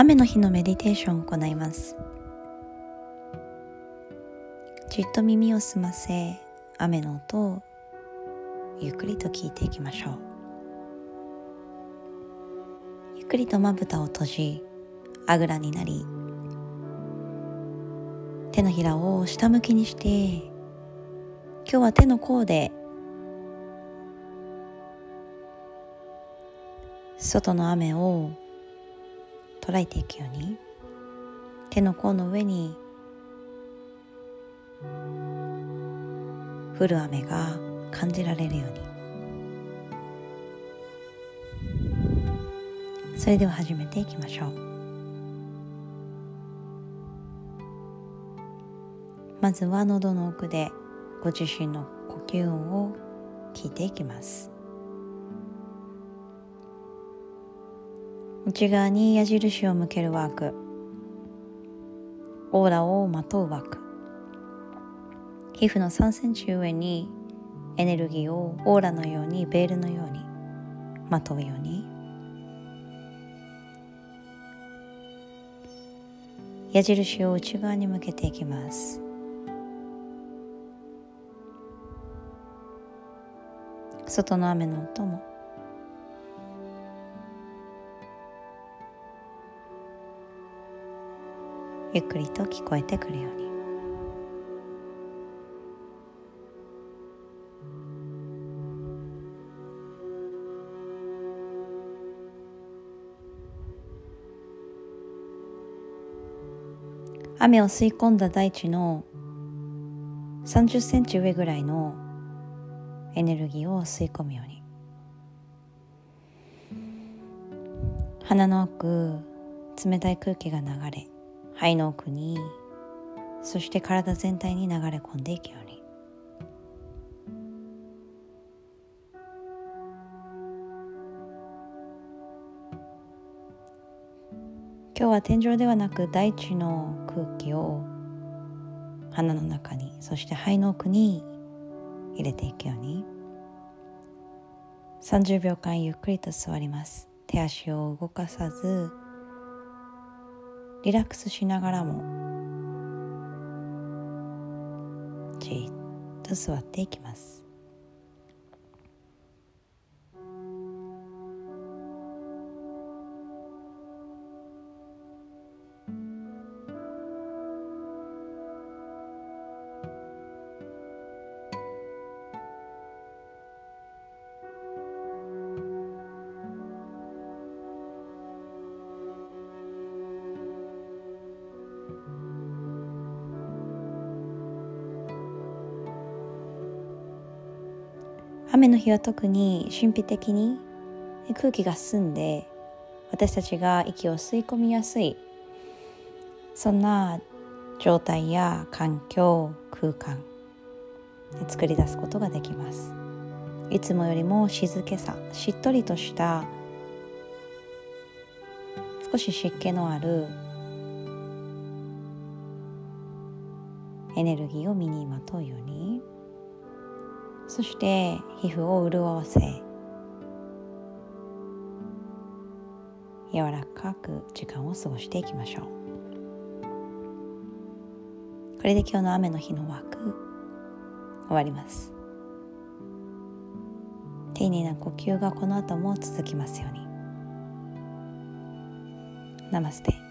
雨の日のメディテーションを行います。じっと耳を澄ませ雨の音をゆっくりと聞いていきましょう。ゆっくりとまぶたを閉じあぐらになり手のひらを下向きにして今日は手の甲で外の雨を捉えていくように。手の甲の上に降る雨が感じられるように。それでは始めていきましょう。まずは喉の奥でご自身の呼吸音を聞いていきます。内側に矢印を向けるワーク。オーラをまとうワーク。皮膚の3センチ上にエネルギーをオーラのようにベールのようにまとうように。矢印を内側に向けていきます。外の雨の音もゆっくりと聞こえてくるように。雨を吸い込んだ大地の30センチ上ぐらいのエネルギーを吸い込むように。鼻の奥冷たい空気が流れ肺の奥にそして体全体に流れ込んでいくように。今日は天井ではなく大地の空気を鼻の中にそして肺の奥に入れていくように。30秒間ゆっくりと座ります。手足を動かさずリラックスしながらもじっと座っていきます。雨の日は特に神秘的に空気が澄んで私たちが息を吸い込みやすいそんな状態や環境空間作り出すことができます。いつもよりも静けさしっとりとした少し湿気のあるエネルギーを身にまとうように。そして皮膚を潤わせ柔らかく時間を過ごしていきましょう。これで今日の雨の日のワーク終わります。丁寧な呼吸がこの後も続きますように。ナマステ。